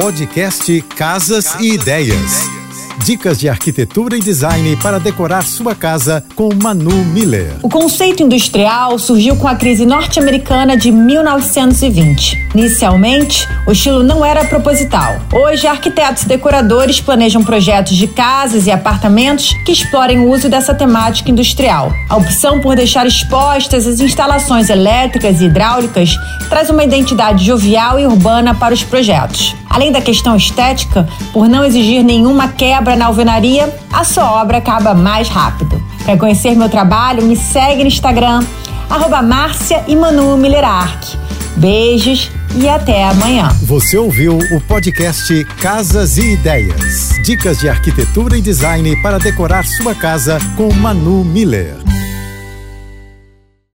Podcast Casas e Ideias. Dicas de arquitetura e design para decorar sua casa com Manu Miller. O conceito industrial surgiu com a crise norte-americana de 1920. Inicialmente, o estilo não era proposital. Hoje, arquitetos e decoradores planejam projetos de casas e apartamentos que explorem o uso dessa temática industrial. A opção por deixar expostas as instalações elétricas e hidráulicas traz uma identidade jovial e urbana para os projetos. Além da questão estética, por não exigir nenhuma quebra na alvenaria, a sua obra acaba mais rápido. Para conhecer meu trabalho, me segue no Instagram, arroba Márcia e Manu Beijos e até amanhã. Você ouviu o podcast Casas e Ideias. Dicas de arquitetura e design para decorar sua casa com Manu Miller.